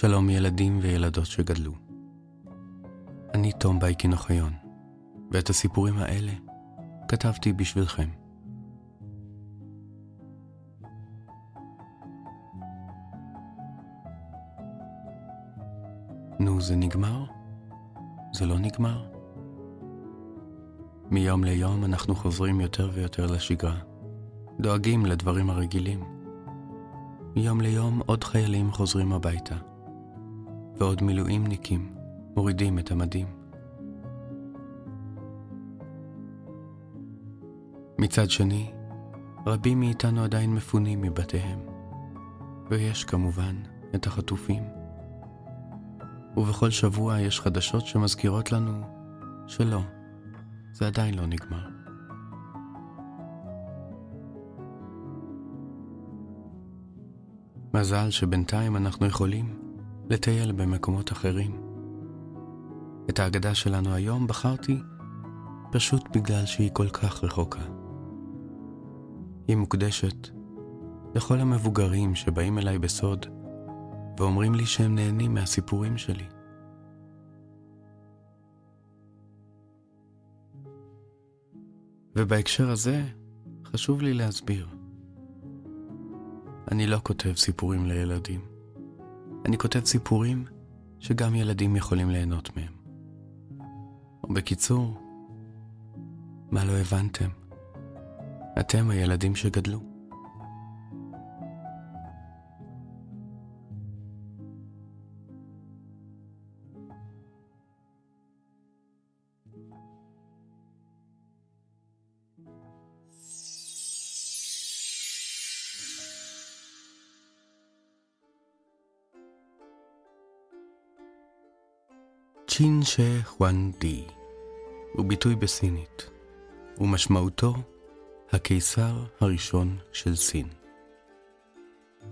שלום ילדים וילדות שגדלו. אני תום בייקין אוחיון, ואת הסיפורים האלה כתבתי בשבילכם. נו, זה נגמר? זה לא נגמר? מיום ליום אנחנו חוזרים יותר ויותר לשגרה, דואגים לדברים הרגילים. מיום ליום עוד חיילים חוזרים הביתה, ועוד מילואימניקים מורידים את המדים. מצד שני, רבים מאיתנו עדיין מפונים מבתיהם, ויש כמובן את החטופים. ובכל שבוע יש חדשות שמזכירות לנו שלא, זה עדיין לא נגמר. מזל שבינתיים אנחנו יכולים לטייל במקומות אחרים. את ההגדה שלנו היום בחרתי פשוט בגלל שהיא כל כך רחוקה. היא מוקדשת לכל המבוגרים שבאים אליי בסוד ואומרים לי שהם נהנים מהסיפורים שלי. ובהקשר הזה חשוב לי להסביר. אני לא כותב סיפורים לילדים. אני כותב סיפורים שגם ילדים יכולים ליהנות מהם. או בקיצור, מה לא הבנתם? אתם הילדים שגדלו. צ'ין שה חואן די הוא ביטוי בסינית, ומשמעותו הקיסר הראשון של סין.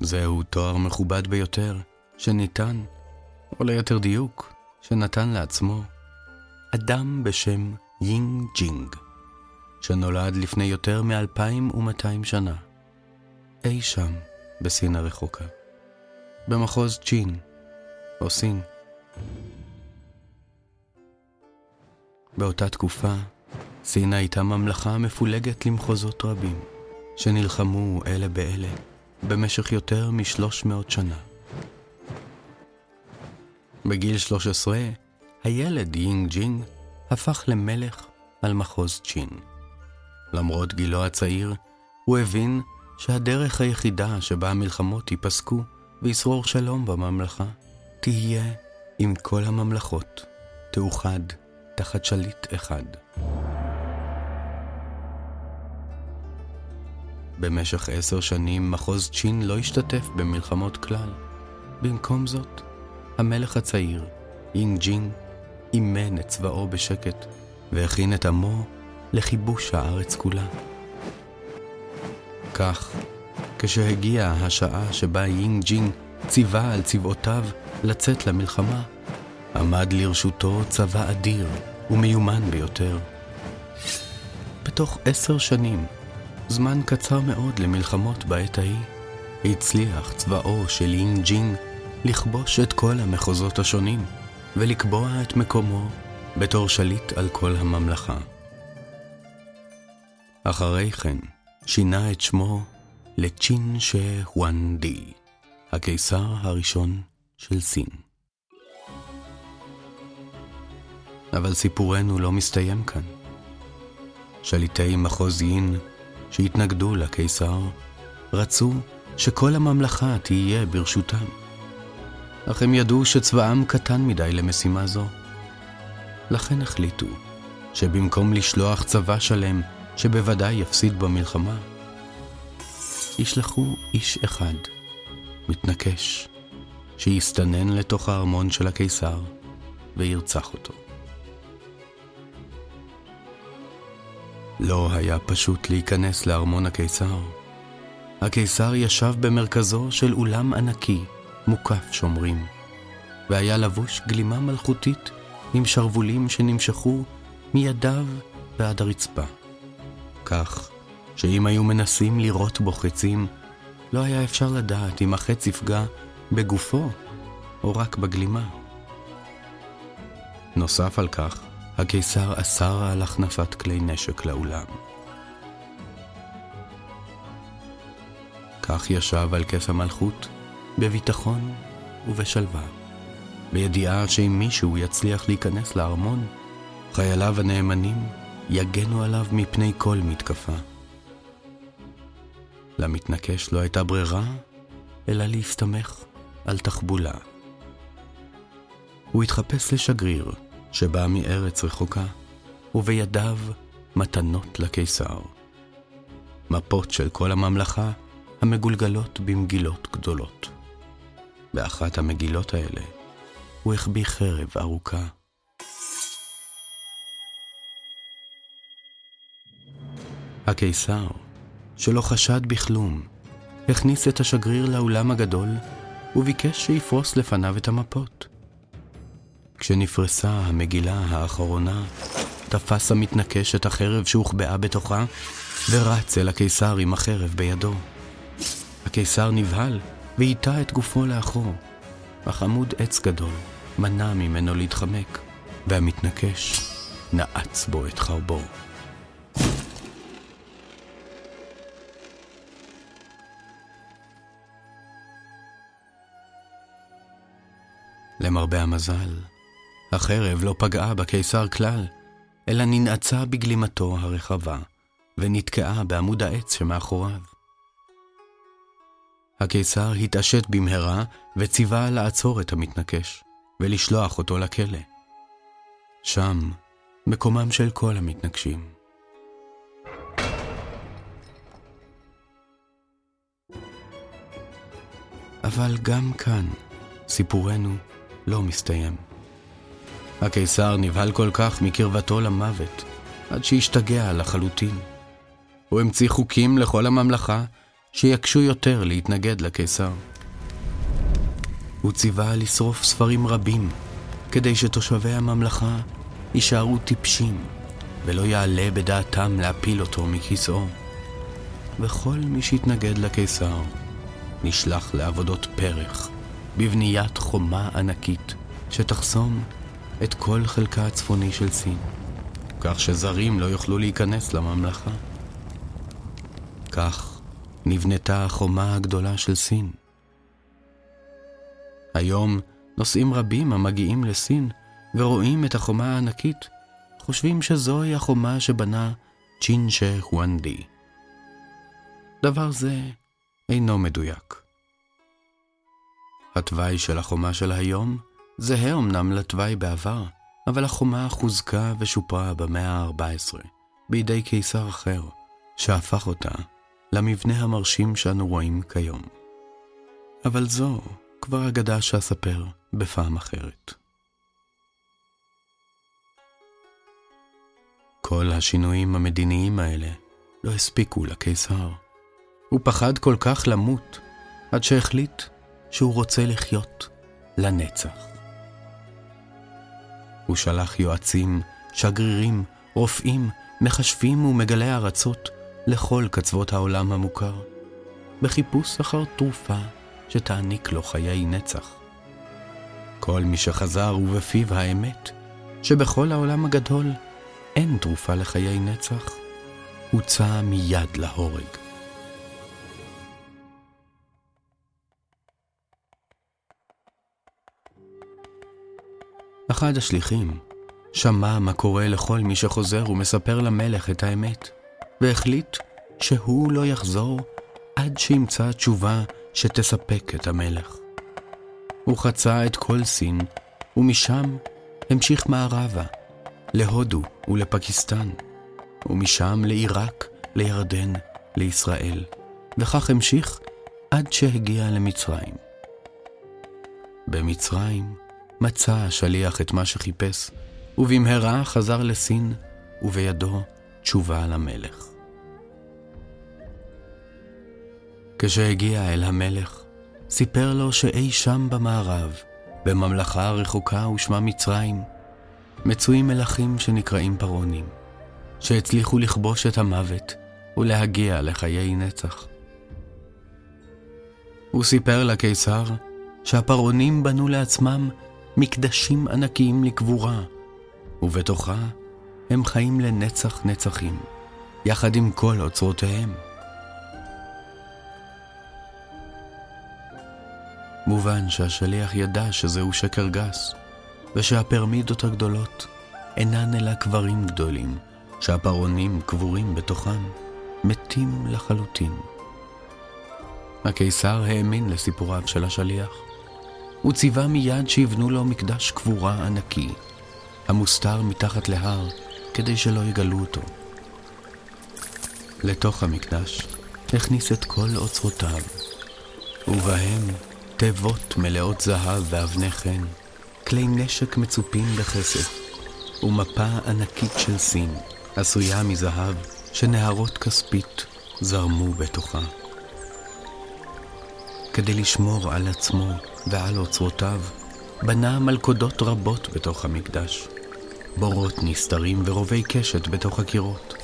זהו תואר מכובד ביותר שניתן, או ליתר דיוק, שנתן לעצמו, אדם בשם יינג ג'ינג, שנולד לפני יותר מ-2200 שנה, אי שם בסין הרחוקה, במחוז צ'ין, או סין. באותה תקופה, סין הייתה ממלכה מפולגת למחוזות רבים, שנלחמו אלה באלה במשך יותר משלוש מאות שנה. בגיל 13, הילד יינג ג'ינג הפך למלך על מחוז צ'ין. למרות גילו הצעיר, הוא הבין שהדרך היחידה שבה המלחמות ייפסקו וישרור שלום בממלכה, תהיה אם כל הממלכות תאוחד תחת שליט אחד. במשך עשר שנים מחוז צ'ין לא השתתף במלחמות כלל. במקום זאת, המלך הצעיר, אינג ג'ין, אימן את צבאו בשקט, והכין את עמו לכיבוש הארץ כולה. כך, כשהגיעה השעה שבה יינג ג'ין ציווה על צבאותיו לצאת למלחמה, עמד לרשותו צבא אדיר ומיומן ביותר. בתוך עשר שנים, זמן קצר מאוד למלחמות בעת ההיא, הצליח צבאו של יינג ג'ינג לכבוש את כל המחוזות השונים ולקבוע את מקומו בתור שליט על כל הממלכה. אחרי כן שינה את שמו לצ'ין שה די, הקיסר הראשון של סין. אבל סיפורנו לא מסתיים כאן. שליטי מחוז יין שהתנגדו לקיסר רצו שכל הממלכה תהיה ברשותם. אך הם ידעו שצבאם קטן מדי למשימה זו. לכן החליטו שבמקום לשלוח צבא שלם שבוודאי יפסיד במלחמה, ישלחו איש אחד, מתנקש, שיסתנן לתוך הארמון של הקיסר וירצח אותו. לא היה פשוט להיכנס לארמון הקיסר. הקיסר ישב במרכזו של אולם ענקי, מוקף שומרים, והיה לבוש גלימה מלכותית עם שרוולים שנמשכו מידיו ועד הרצפה. כך שאם היו מנסים לירות בו חצים, לא היה אפשר לדעת אם החץ יפגע בגופו או רק בגלימה. נוסף על כך, הקיסר אסר על החנפת כלי נשק לאולם. כך ישב על כס המלכות, בביטחון ובשלווה, בידיעה שאם מישהו יצליח להיכנס לארמון, חייליו הנאמנים יגנו עליו מפני כל מתקפה. למתנקש לא הייתה ברירה, אלא להסתמך על תחבולה. הוא התחפש לשגריר שבא מארץ רחוקה, ובידיו מתנות לקיסר. מפות של כל הממלכה המגולגלות במגילות גדולות. באחת המגילות האלה הוא החביא חרב ארוכה. הקיסר, שלא חשד בכלום, הכניס את השגריר לאולם הגדול וביקש שיפרוס לפניו את המפות. כשנפרסה המגילה האחרונה, תפס המתנקש את החרב שהוחבאה בתוכה ורץ אל הקיסר עם החרב בידו. הקיסר נבהל והיטה את גופו לאחור, אך עמוד עץ גדול מנע ממנו להתחמק, והמתנקש נעץ בו את חרבו. למרבה המזל, החרב לא פגעה בקיסר כלל, אלא ננעצה בגלימתו הרחבה, ונתקעה בעמוד העץ שמאחוריו. הקיסר התעשת במהרה וציווה לעצור את המתנקש, ולשלוח אותו לכלא. שם מקומם של כל המתנקשים. אבל גם כאן סיפורנו לא מסתיים. הקיסר נבהל כל כך מקרבתו למוות, עד שהשתגע לחלוטין. הוא המציא חוקים לכל הממלכה שיקשו יותר להתנגד לקיסר. הוא ציווה לשרוף ספרים רבים, כדי שתושבי הממלכה יישארו טיפשים, ולא יעלה בדעתם להפיל אותו מכיסאו. וכל מי שהתנגד לקיסר נשלח לעבודות פרח, בבניית חומה ענקית שתחסום את כל חלקה הצפוני של סין, כך שזרים לא יוכלו להיכנס לממלכה. כך נבנתה החומה הגדולה של סין. היום נוסעים רבים המגיעים לסין ורואים את החומה הענקית, חושבים שזוהי החומה שבנה צ'ין שה הואנדי. דבר זה אינו מדויק. התוואי של החומה של היום זהה אמנם לתוואי בעבר, אבל החומה חוזקה ושופרה במאה ה-14 בידי קיסר אחר, שהפך אותה למבנה המרשים שאנו רואים כיום. אבל זו כבר אגדה שאספר בפעם אחרת. כל השינויים המדיניים האלה לא הספיקו לקיסר. הוא פחד כל כך למות, עד שהחליט שהוא רוצה לחיות לנצח. הוא שלח יועצים, שגרירים, רופאים, מחשבים ומגלי ארצות לכל קצוות העולם המוכר, בחיפוש אחר תרופה שתעניק לו חיי נצח. כל מי שחזר ובפיו האמת, שבכל העולם הגדול אין תרופה לחיי נצח, הוצא מיד להורג. אחד השליחים שמע מה קורה לכל מי שחוזר ומספר למלך את האמת, והחליט שהוא לא יחזור עד שימצא תשובה שתספק את המלך. הוא חצה את כל סין, ומשם המשיך מערבה, להודו ולפקיסטן, ומשם לעיראק, לירדן, לישראל, וכך המשיך עד שהגיע למצרים. במצרים מצא השליח את מה שחיפש, ובמהרה חזר לסין, ובידו תשובה למלך. כשהגיע אל המלך, סיפר לו שאי שם במערב, בממלכה רחוקה ושמה מצרים, מצויים מלכים שנקראים פרעונים, שהצליחו לכבוש את המוות ולהגיע לחיי נצח. הוא סיפר לקיסר שהפרעונים בנו לעצמם מקדשים ענקיים לקבורה, ובתוכה הם חיים לנצח נצחים, יחד עם כל אוצרותיהם. מובן שהשליח ידע שזהו שקר גס, ושהפירמידות הגדולות אינן אלא קברים גדולים, שהפרעונים קבורים בתוכם, מתים לחלוטין. הקיסר האמין לסיפוריו של השליח. הוא ציווה מיד שיבנו לו מקדש קבורה ענקי, המוסתר מתחת להר, כדי שלא יגלו אותו. לתוך המקדש הכניס את כל אוצרותיו, ובהם תיבות מלאות זהב ואבני חן, כלי נשק מצופים בכסף, ומפה ענקית של סין, עשויה מזהב, שנהרות כספית זרמו בתוכה. כדי לשמור על עצמו ועל אוצרותיו, בנה מלכודות רבות בתוך המקדש, בורות נסתרים ורובי קשת בתוך הקירות,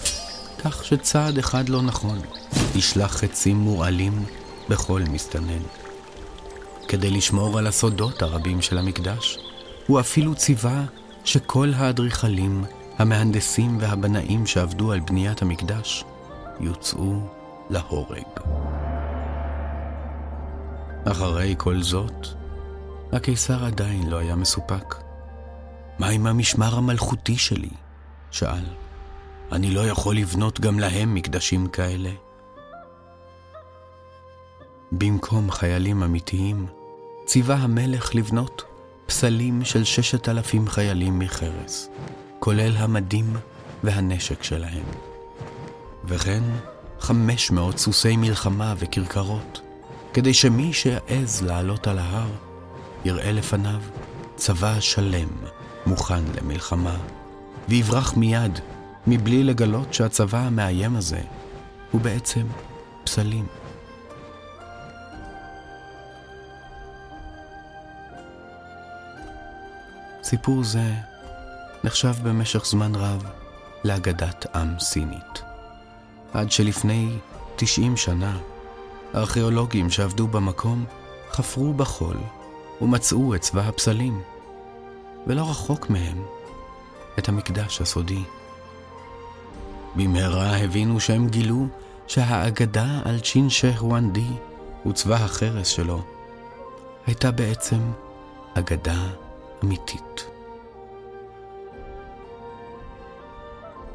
כך שצעד אחד לא נכון, ישלח חצים מורעלים בכל מסתנן. כדי לשמור על הסודות הרבים של המקדש, הוא אפילו ציווה שכל האדריכלים, המהנדסים והבנאים שעבדו על בניית המקדש יוצאו להורג. אחרי כל זאת, הקיסר עדיין לא היה מסופק. מה עם המשמר המלכותי שלי? שאל. אני לא יכול לבנות גם להם מקדשים כאלה. במקום חיילים אמיתיים, ציווה המלך לבנות פסלים של ששת אלפים חיילים מחרס, כולל המדים והנשק שלהם. וכן חמש מאות סוסי מלחמה וכרכרות, כדי שמי שיעז לעלות על ההר, יראה לפניו צבא שלם מוכן למלחמה, ויברח מיד, מבלי לגלות שהצבא המאיים הזה הוא בעצם פסלים. סיפור זה נחשב במשך זמן רב לאגדת עם סינית. עד שלפני 90 שנה, ארכיאולוגים שעבדו במקום חפרו בחול ומצאו את צבא הפסלים, ולא רחוק מהם את המקדש הסודי. במהרה הבינו שהם גילו שהאגדה על צ'ין שהואן די וצבא החרס שלו הייתה בעצם אגדה אמיתית.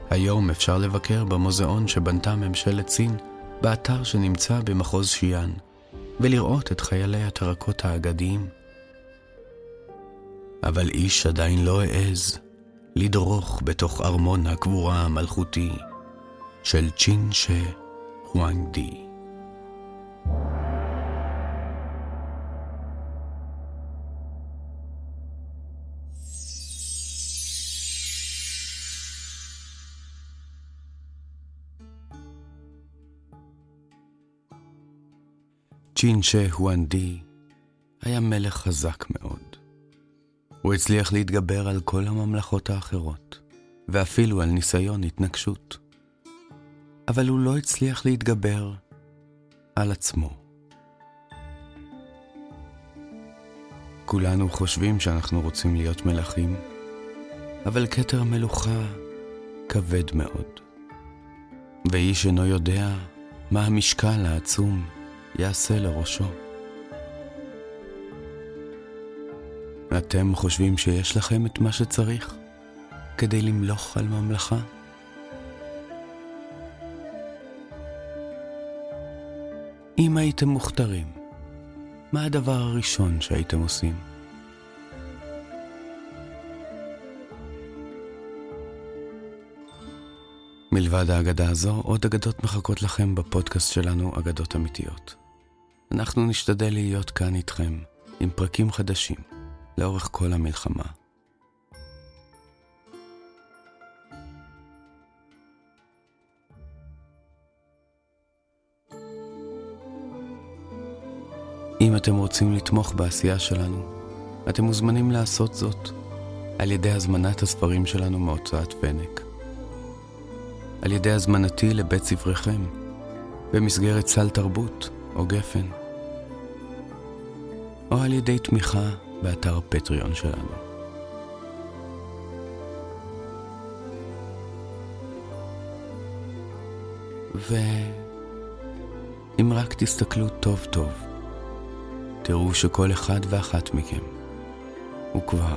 היום אפשר לבקר במוזיאון שבנתה ממשלת סין, באתר שנמצא במחוז שיאן, ולראות את חיילי הטרקות האגדיים. אבל איש עדיין לא העז לדרוך בתוך ארמון הקבורה המלכותי של צ'ין שה הואנג די. צ'ין שה הואנדי היה מלך חזק מאוד. הוא הצליח להתגבר על כל הממלכות האחרות, ואפילו על ניסיון התנגשות. אבל הוא לא הצליח להתגבר על עצמו. כולנו חושבים שאנחנו רוצים להיות מלכים, אבל כתר המלוכה כבד מאוד. ואיש אינו יודע מה המשקל העצום יעשה לראשו. אתם חושבים שיש לכם את מה שצריך כדי למלוך על ממלכה? אם הייתם מוכתרים, מה הדבר הראשון שהייתם עושים? מלבד האגדה הזו, עוד אגדות מחכות לכם בפודקאסט שלנו, אגדות אמיתיות. אנחנו נשתדל להיות כאן איתכם, עם פרקים חדשים, לאורך כל המלחמה. אם אתם רוצים לתמוך בעשייה שלנו, אתם מוזמנים לעשות זאת על ידי הזמנת הספרים שלנו מהוצאת פנק, על ידי הזמנתי לבית ספריכם, במסגרת סל תרבות או גפן. או על ידי תמיכה באתר הפטריון שלנו. ואם רק תסתכלו טוב טוב, תראו שכל אחד ואחת מכם הוא כבר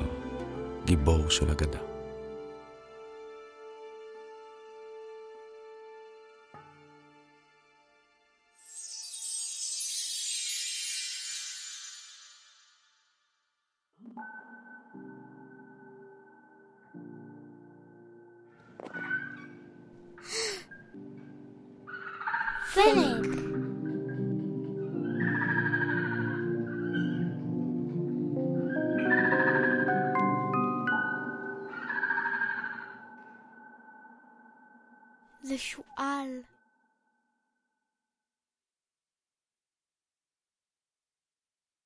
גיבור של אגדה. finished.